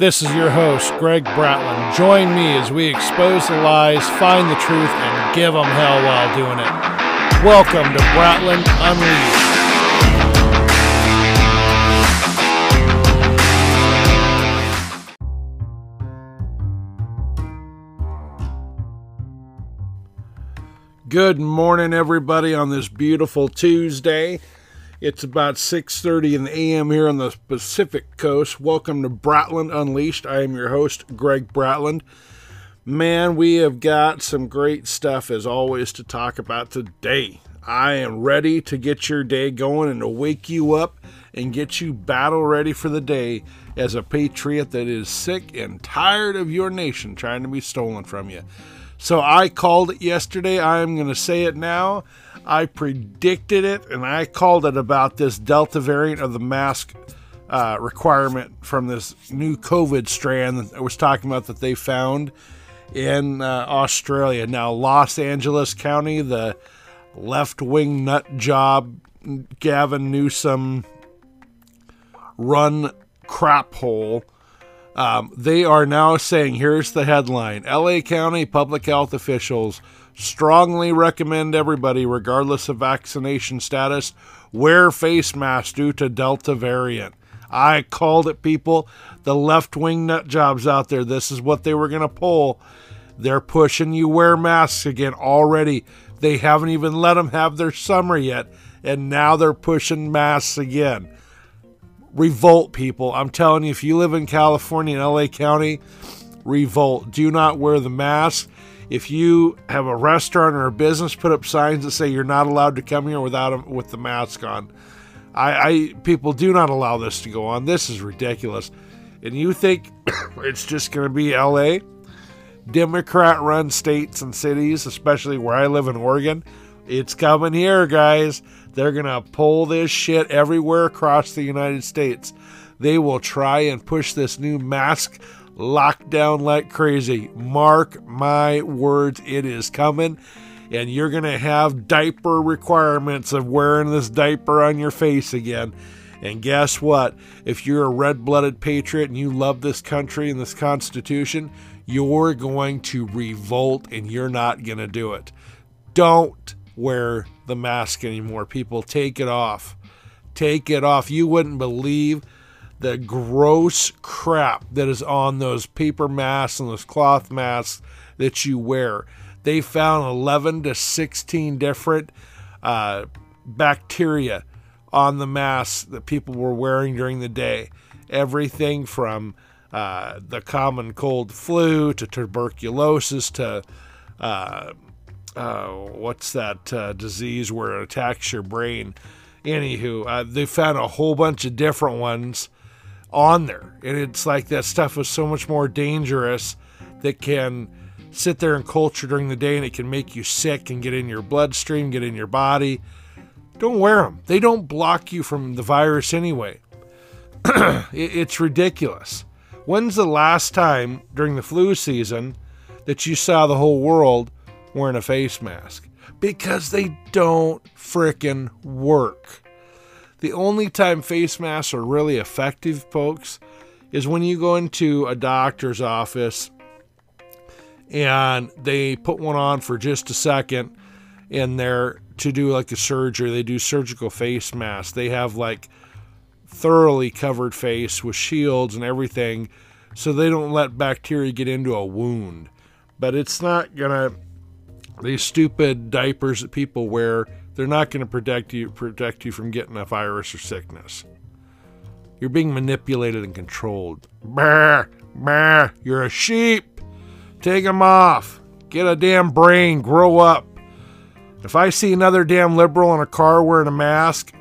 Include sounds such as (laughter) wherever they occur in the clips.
This is your host, Greg Bratland. Join me as we expose the lies, find the truth, and give them hell while doing it. Welcome to Bratland Unleashed. Good morning, everybody, on this beautiful Tuesday. It's about 6:30 in the AM here on the Pacific Coast. Welcome to Bratland Unleashed. I am your host, Greg Bratland. Man, we have got some great stuff as always to talk about today. I am ready to get your day going and to wake you up and get you battle ready for the day as a patriot that is sick and tired of your nation trying to be stolen from you. So I called it yesterday. I'm going to say it now. I predicted it and I called it about this Delta variant of the mask uh, requirement from this new COVID strand that I was talking about that they found in uh, Australia. Now, Los Angeles County, the left wing nut job, Gavin Newsom run crap hole um, they are now saying here's the headline LA County public health officials strongly recommend everybody, regardless of vaccination status, wear face masks due to Delta variant. I called it, people. The left wing nut jobs out there, this is what they were going to pull. They're pushing you wear masks again already. They haven't even let them have their summer yet, and now they're pushing masks again revolt, people. I'm telling you, if you live in California in LA County, revolt. Do not wear the mask. If you have a restaurant or a business, put up signs that say you're not allowed to come here without a, with the mask on. I, I people do not allow this to go on. This is ridiculous. And you think (coughs) it's just going to be LA? Democrat run states and cities, especially where I live in Oregon, it's coming here, guys. They're going to pull this shit everywhere across the United States. They will try and push this new mask lockdown like crazy. Mark my words, it is coming. And you're going to have diaper requirements of wearing this diaper on your face again. And guess what? If you're a red blooded patriot and you love this country and this Constitution, you're going to revolt and you're not going to do it. Don't wear the mask anymore. People, take it off. Take it off. You wouldn't believe the gross crap that is on those paper masks and those cloth masks that you wear. They found 11 to 16 different uh, bacteria on the masks that people were wearing during the day. Everything from uh, the common cold flu to tuberculosis to uh, uh, what's that uh, disease where it attacks your brain? Anywho, uh, they found a whole bunch of different ones on there, and it's like that stuff is so much more dangerous that can sit there and culture during the day, and it can make you sick and get in your bloodstream, get in your body. Don't wear them. They don't block you from the virus anyway. (clears throat) it's ridiculous. When's the last time during the flu season that you saw the whole world? Wearing a face mask because they don't frickin' work. The only time face masks are really effective, folks, is when you go into a doctor's office and they put one on for just a second in there to do like a surgery. They do surgical face masks. They have like thoroughly covered face with shields and everything so they don't let bacteria get into a wound. But it's not going to these stupid diapers that people wear, they're not going to protect you protect you from getting a virus or sickness. You're being manipulated and controlled. Brr, brr, you're a sheep. Take them off. Get a damn brain. Grow up. If I see another damn liberal in a car wearing a mask,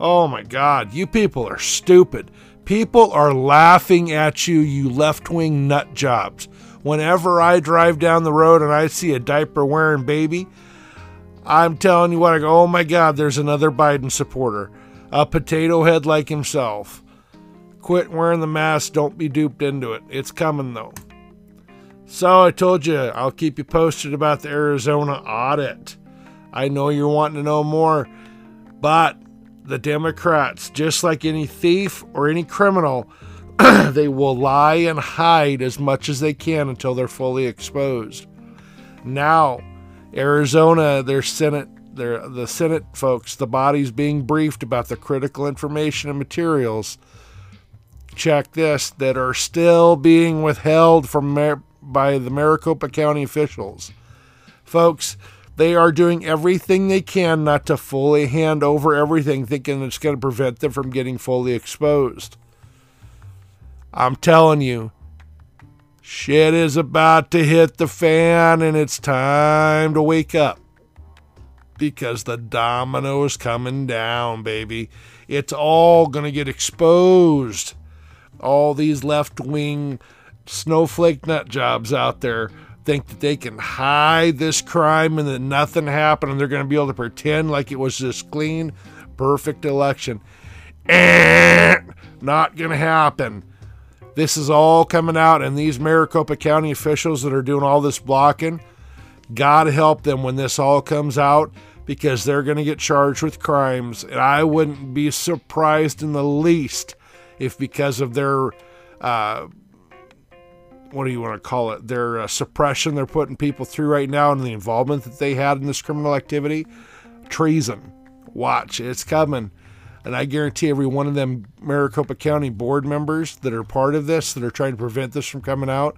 oh my God, you people are stupid. People are laughing at you, you left wing nut jobs whenever I drive down the road and I see a diaper wearing baby, I'm telling you what, I go, oh my God, there's another Biden supporter, a potato head like himself. Quit wearing the mask. Don't be duped into it. It's coming though. So I told you, I'll keep you posted about the Arizona audit. I know you're wanting to know more, but the Democrats, just like any thief or any criminal, (clears throat) they will lie and hide as much as they can until they're fully exposed. Now, Arizona, their Senate, their the Senate folks, the body's being briefed about the critical information and materials. Check this that are still being withheld from Mar- by the Maricopa County officials. Folks, they are doing everything they can not to fully hand over everything, thinking it's going to prevent them from getting fully exposed. I'm telling you, shit is about to hit the fan and it's time to wake up because the domino is coming down, baby. It's all going to get exposed. All these left wing snowflake nut jobs out there think that they can hide this crime and that nothing happened and they're going to be able to pretend like it was this clean, perfect election. Not going to happen. This is all coming out, and these Maricopa County officials that are doing all this blocking, God help them when this all comes out because they're going to get charged with crimes. And I wouldn't be surprised in the least if, because of their, uh, what do you want to call it, their uh, suppression they're putting people through right now and the involvement that they had in this criminal activity, treason. Watch, it's coming. And I guarantee every one of them Maricopa County board members that are part of this, that are trying to prevent this from coming out,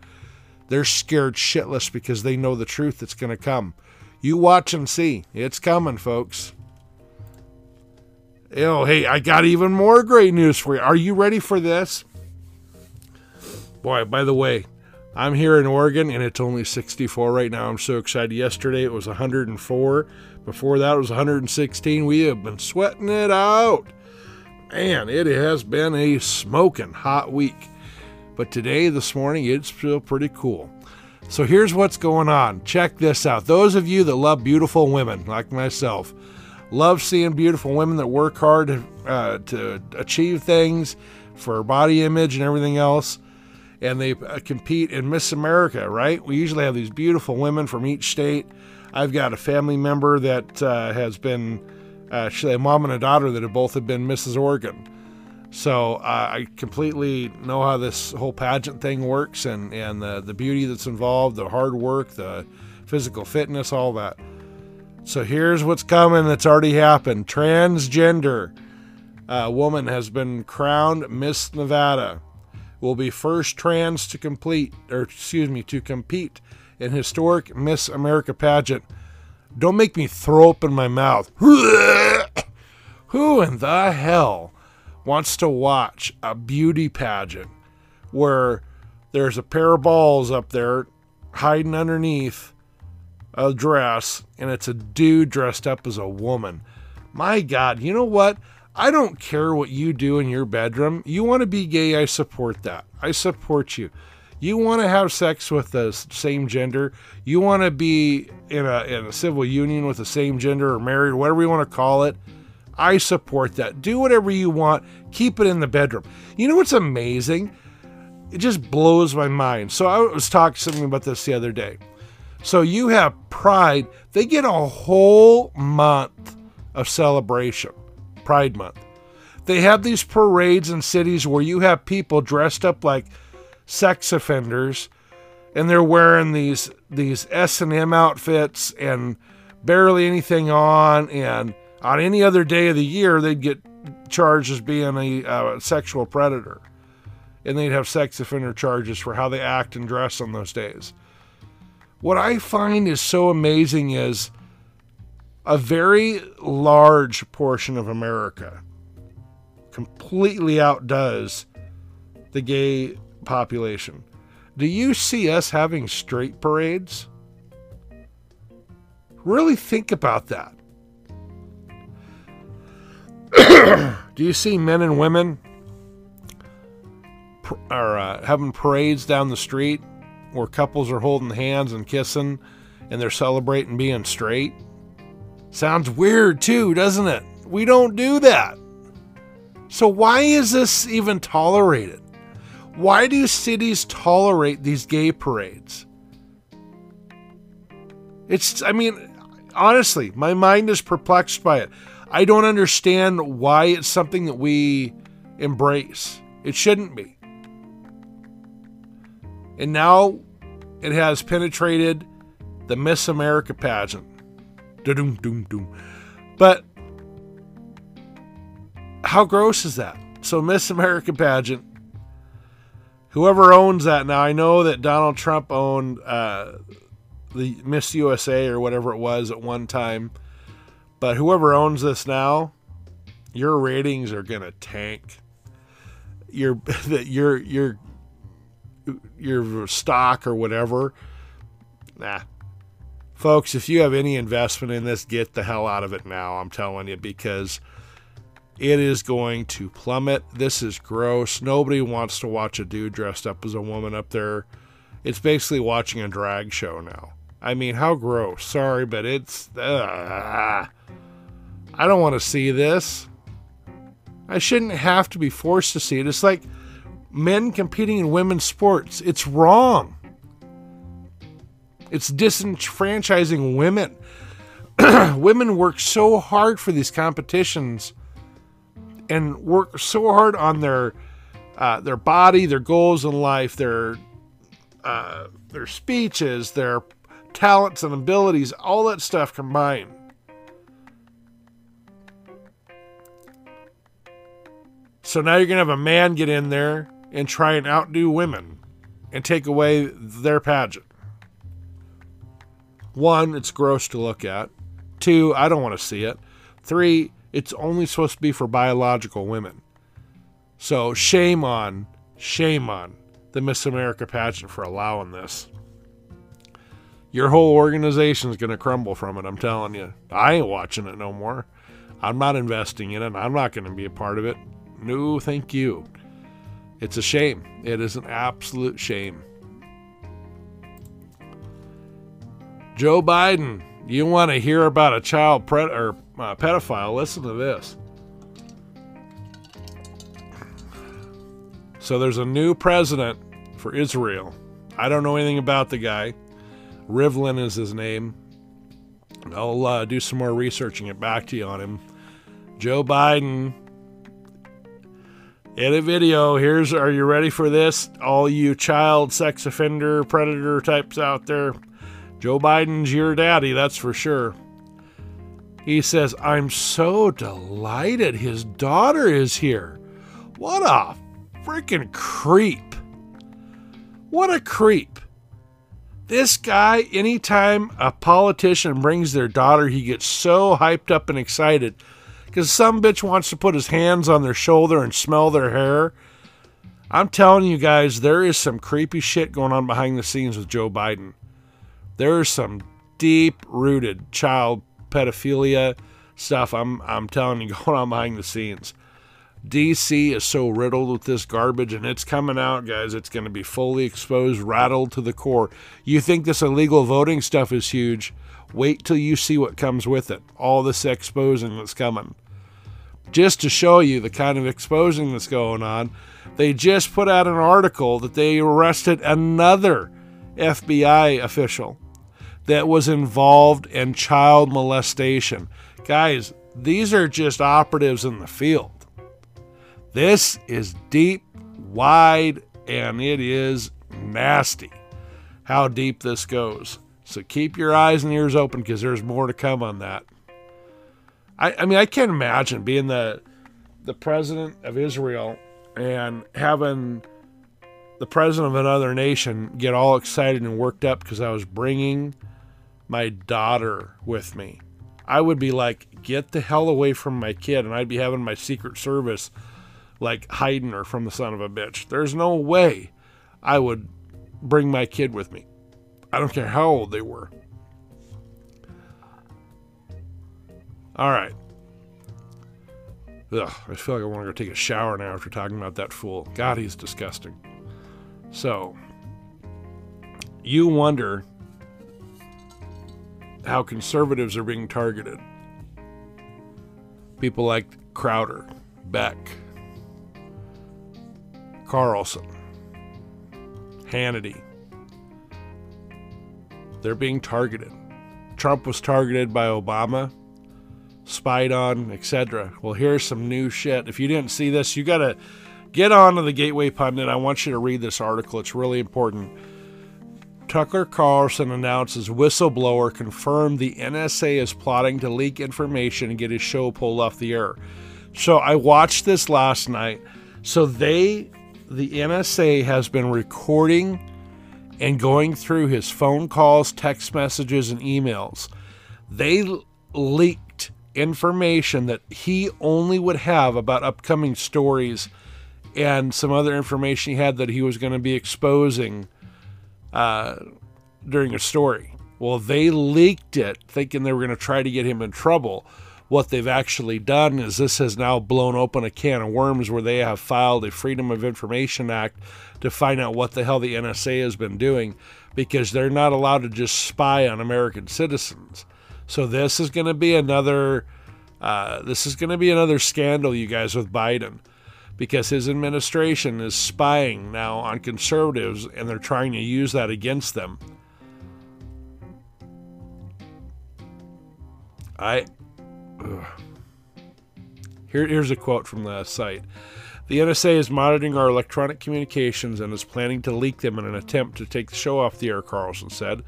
they're scared shitless because they know the truth that's going to come. You watch and see. It's coming, folks. Oh, hey, I got even more great news for you. Are you ready for this? Boy, by the way, I'm here in Oregon and it's only 64 right now. I'm so excited. Yesterday it was 104. Before that it was 116. We have been sweating it out. Man, it has been a smoking hot week. But today, this morning, it's still pretty cool. So here's what's going on. Check this out. Those of you that love beautiful women, like myself, love seeing beautiful women that work hard uh, to achieve things for body image and everything else and they uh, compete in Miss America, right? We usually have these beautiful women from each state. I've got a family member that uh, has been, uh, actually, a mom and a daughter that have both have been Mrs. Oregon. So uh, I completely know how this whole pageant thing works and, and the, the beauty that's involved, the hard work, the physical fitness, all that. So here's what's coming that's already happened. Transgender uh, woman has been crowned Miss Nevada will be first trans to complete, or excuse me, to compete in historic Miss America pageant. Don't make me throw up in my mouth. (coughs) Who in the hell wants to watch a beauty pageant where there's a pair of balls up there hiding underneath a dress and it's a dude dressed up as a woman? My God, you know what? I don't care what you do in your bedroom. You want to be gay, I support that. I support you. You want to have sex with the same gender. You want to be in a, in a civil union with the same gender or married, whatever you want to call it. I support that. Do whatever you want. Keep it in the bedroom. You know what's amazing? It just blows my mind. So I was talking something about this the other day. So you have Pride. They get a whole month of celebration. Pride Month. They have these parades in cities where you have people dressed up like sex offenders and they're wearing these these S&M outfits and barely anything on and on any other day of the year they'd get charged as being a uh, sexual predator and they'd have sex offender charges for how they act and dress on those days. What I find is so amazing is a very large portion of America completely outdoes the gay population. Do you see us having straight parades? Really think about that. (coughs) Do you see men and women are uh, having parades down the street where couples are holding hands and kissing and they're celebrating being straight? Sounds weird too, doesn't it? We don't do that. So, why is this even tolerated? Why do cities tolerate these gay parades? It's, I mean, honestly, my mind is perplexed by it. I don't understand why it's something that we embrace. It shouldn't be. And now it has penetrated the Miss America pageant. Da-doom, doom, doom. But how gross is that? So, Miss America pageant, whoever owns that now, I know that Donald Trump owned uh, the Miss USA or whatever it was at one time, but whoever owns this now, your ratings are gonna tank. Your (laughs) your your your stock or whatever. Nah, folks, if you have any investment in this, get the hell out of it now. I'm telling you because it is going to plummet. This is gross. Nobody wants to watch a dude dressed up as a woman up there. It's basically watching a drag show now. I mean, how gross. Sorry, but it's. Uh, I don't want to see this. I shouldn't have to be forced to see it. It's like men competing in women's sports. It's wrong. It's disenfranchising women. (clears throat) women work so hard for these competitions and work so hard on their uh, their body, their goals in life, their uh, their speeches, their talents and abilities, all that stuff combined. So now you're to have a man get in there and try and outdo women and take away their pageant. One, it's gross to look at. Two, I don't want to see it. Three, it's only supposed to be for biological women. So shame on, shame on the Miss America pageant for allowing this. Your whole organization is going to crumble from it, I'm telling you. I ain't watching it no more. I'm not investing in it. I'm not going to be a part of it. No, thank you. It's a shame. It is an absolute shame. Joe Biden, you want to hear about a child pred- or uh, pedophile, listen to this. So there's a new president for Israel. I don't know anything about the guy. Rivlin is his name. I'll uh, do some more researching get back to you on him. Joe Biden. In a video, here's are you ready for this? All you child sex offender predator types out there. Joe Biden's your daddy, that's for sure. He says, I'm so delighted his daughter is here. What a freaking creep. What a creep. This guy, anytime a politician brings their daughter, he gets so hyped up and excited because some bitch wants to put his hands on their shoulder and smell their hair. I'm telling you guys, there is some creepy shit going on behind the scenes with Joe Biden. There is some deep rooted child pedophilia stuff. I'm I'm telling you, (laughs) going on behind the scenes. DC is so riddled with this garbage, and it's coming out, guys. It's going to be fully exposed, rattled to the core. You think this illegal voting stuff is huge? Wait till you see what comes with it. All this exposing that's coming. Just to show you the kind of exposing that's going on, they just put out an article that they arrested another FBI official that was involved in child molestation. Guys, these are just operatives in the field. This is deep, wide, and it is nasty how deep this goes. So keep your eyes and ears open because there's more to come on that. I, I mean, I can't imagine being the the president of Israel and having the president of another nation get all excited and worked up because I was bringing my daughter with me. I would be like, get the hell away from my kid, and I'd be having my Secret Service like hiding her from the son of a bitch. There's no way I would bring my kid with me. I don't care how old they were. All right. Ugh, I feel like I want to go take a shower now after talking about that fool. God, he's disgusting. So, you wonder how conservatives are being targeted. People like Crowder, Beck, Carlson, Hannity. They're being targeted. Trump was targeted by Obama, spied on, etc. Well, here's some new shit. If you didn't see this, you gotta get on to the Gateway Pundit. I want you to read this article. It's really important. Tucker Carlson announces whistleblower confirmed the NSA is plotting to leak information and get his show pulled off the air. So I watched this last night. So they, the NSA has been recording and going through his phone calls, text messages, and emails. They leaked information that he only would have about upcoming stories and some other information he had that he was going to be exposing uh, during a story. Well, they leaked it thinking they were going to try to get him in trouble. What they've actually done is this has now blown open a can of worms where they have filed a Freedom of Information Act to find out what the hell the NSA has been doing because they're not allowed to just spy on American citizens. So this is going to be another uh, this is going to be another scandal, you guys, with Biden because his administration is spying now on conservatives and they're trying to use that against them. I. Here, here's a quote from the site. The NSA is monitoring our electronic communications and is planning to leak them in an attempt to take the show off the air, Carlson said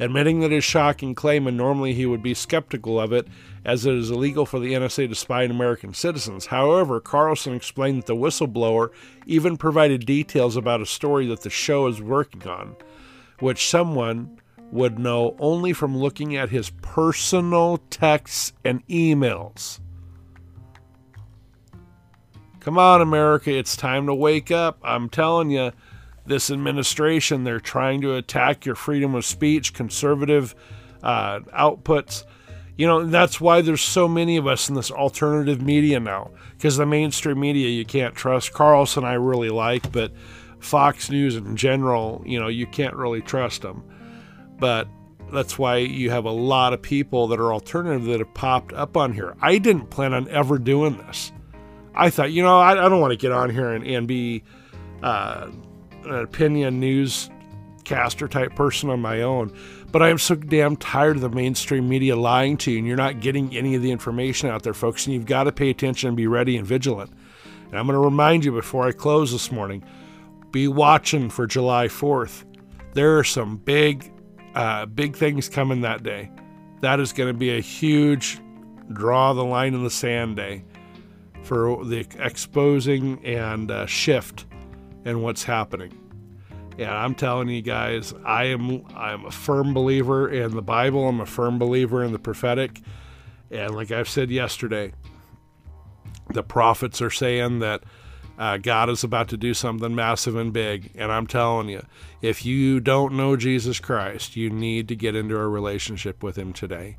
admitting that his shocking claim, and normally he would be skeptical of it, as it is illegal for the NSA to spy on American citizens. However, Carlson explained that the whistleblower even provided details about a story that the show is working on, which someone would know only from looking at his personal texts and emails. Come on, America, it's time to wake up. I'm telling you this administration. They're trying to attack your freedom of speech, conservative uh, outputs. You know, that's why there's so many of us in this alternative media now, because the mainstream media you can't trust. Carlson I really like, but Fox News in general, you know, you can't really trust them. But that's why you have a lot of people that are alternative that have popped up on here. I didn't plan on ever doing this. I thought, you know, I, I don't want to get on here and, and be uh, an opinion newscaster type person on my own, but I am so damn tired of the mainstream media lying to you, and you're not getting any of the information out there, folks. And you've got to pay attention and be ready and vigilant. And I'm going to remind you before I close this morning be watching for July 4th. There are some big, uh, big things coming that day. That is going to be a huge draw the line in the sand day for the exposing and uh, shift and what's happening. And I'm telling you guys, I am I'm a firm believer in the Bible. I'm a firm believer in the prophetic. And like I've said yesterday, the prophets are saying that uh, God is about to do something massive and big. And I'm telling you, if you don't know Jesus Christ, you need to get into a relationship with Him today.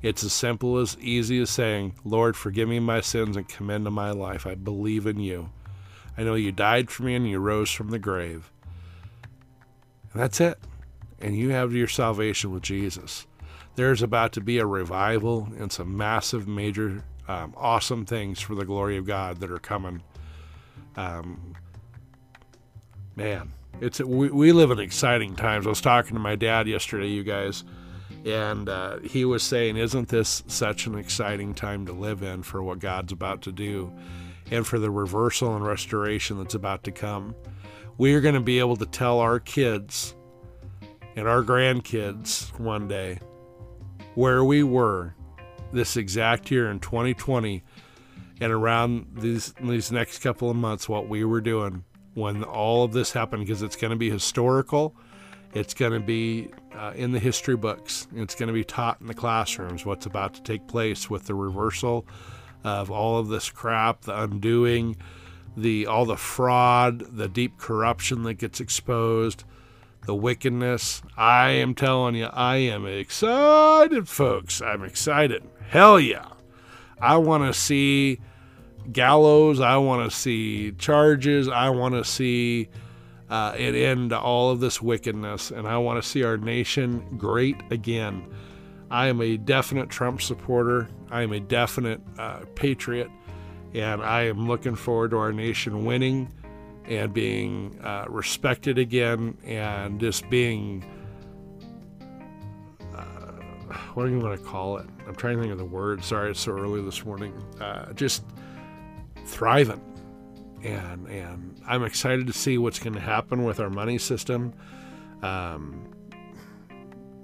It's as simple as easy as saying, Lord, forgive me my sins and come into my life. I believe in you. I know you died for me and you rose from the grave. And that's it. And you have your salvation with Jesus. There's about to be a revival and some massive, major, um, awesome things for the glory of God that are coming. Um, man, it's we, we live in exciting times. I was talking to my dad yesterday, you guys, and uh, he was saying, "Isn't this such an exciting time to live in for what God's about to do?" And for the reversal and restoration that's about to come. We are going to be able to tell our kids and our grandkids one day where we were this exact year in 2020 and around these these next couple of months what we were doing when all of this happened because it's going to be historical it's going to be uh, in the history books it's going to be taught in the classrooms what's about to take place with the reversal of all of this crap, the undoing, the all the fraud, the deep corruption that gets exposed, the wickedness. I am telling you, I am excited, folks. I'm excited. Hell yeah. I want to see gallows. I want to see charges. I want to see uh, it end to all of this wickedness. And I want to see our nation great again. I am a definite Trump supporter. I am a definite uh, patriot. And I am looking forward to our nation winning and being uh, respected again and just being, uh, what do you want to call it? I'm trying to think of the word. Sorry, it's so early this morning. Uh, just thriving and and I'm excited to see what's going to happen with our money system. Um,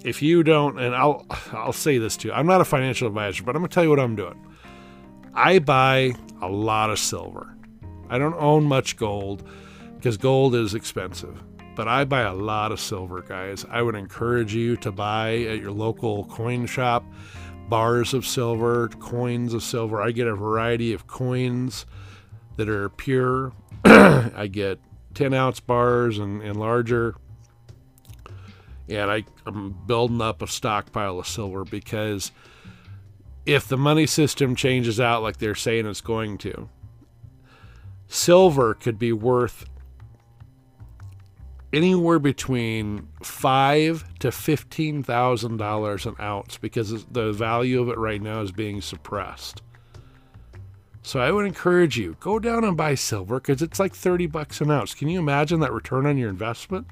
if you don't, and I'll I'll say this too, I'm not a financial advisor, but I'm gonna tell you what I'm doing. I buy a lot of silver. I don't own much gold because gold is expensive, but I buy a lot of silver, guys. I would encourage you to buy at your local coin shop bars of silver, coins of silver. I get a variety of coins that are pure. (clears throat) I get 10 ounce bars and, and larger. And I, I'm building up a stockpile of silver because if the money system changes out like they're saying it's going to, silver could be worth anywhere between five to fifteen thousand dollars an ounce because the value of it right now is being suppressed. So I would encourage you go down and buy silver because it's like thirty bucks an ounce. Can you imagine that return on your investment?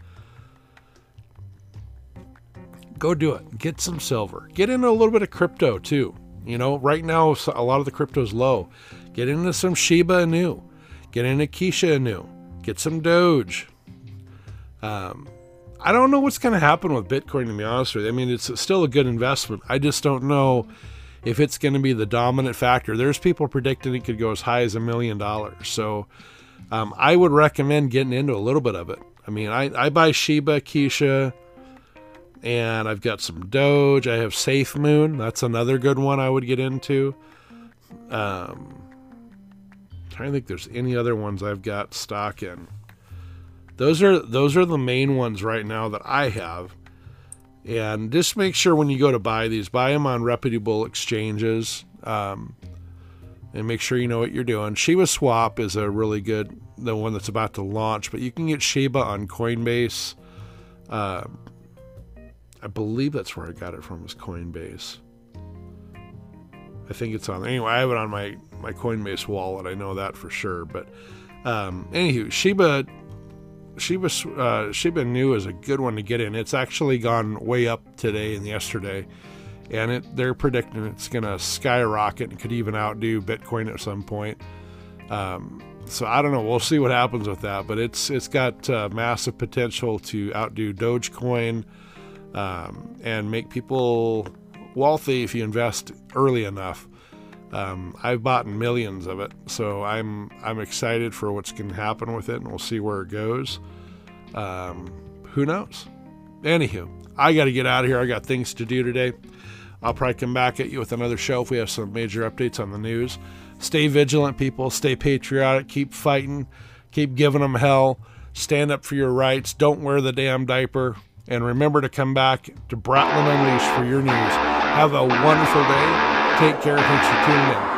Go do it. Get some silver. Get into a little bit of crypto too. You know, right now a lot of the crypto is low. Get into some Shiba Inu. Get into Kishu Inu. Get some Doge um, I don't know what's going to happen with Bitcoin, to be honest with you. I mean, it's still a good investment. I just don't know if it's going to be the dominant factor. There's people predicting it could go as high as a million dollars. So um, I would recommend getting into a little bit of it. I mean, I, I buy Shiba, Kishu, and I've got some Doge. I have Safe Moon. That's another good one I would get into. Um, trying to think there's any other ones I've got stock in. Those are those are the main ones right now that I have. And just make sure when you go to buy these, buy them on reputable exchanges, um, and make sure you know what you're doing. Shiba Swap is a really good, the one that's about to launch, but you can get Shiba on Coinbase. Uh, I believe that's where I got it from, is Coinbase. I think it's on. Anyway, I have it on my my Coinbase wallet. I know that for sure. But um, anywho, Shiba Shiba uh, Shiba Inu is a good one to get in. It's actually gone way up today and yesterday, and it, they're predicting it's going to skyrocket and could even outdo Bitcoin at some point. Um, so I don't know. We'll see what happens with that, but it's it's got uh, massive potential to outdo Dogecoin um, and make people wealthy if you invest early enough. Um, I've bought millions of it, so I'm I'm excited for what's going to happen with it, and we'll see where it goes. Um, who knows? Anywho, I got to get out of here. I got things to do today. I'll probably come back at you with another show if we have some major updates on the news. Stay vigilant, people. Stay patriotic. Keep fighting. Keep giving them hell. Stand up for your rights. Don't wear the damn diaper. And remember to come back to Bratland Unleashed for your news. Have a wonderful day. Take care. Thanks for tuning in.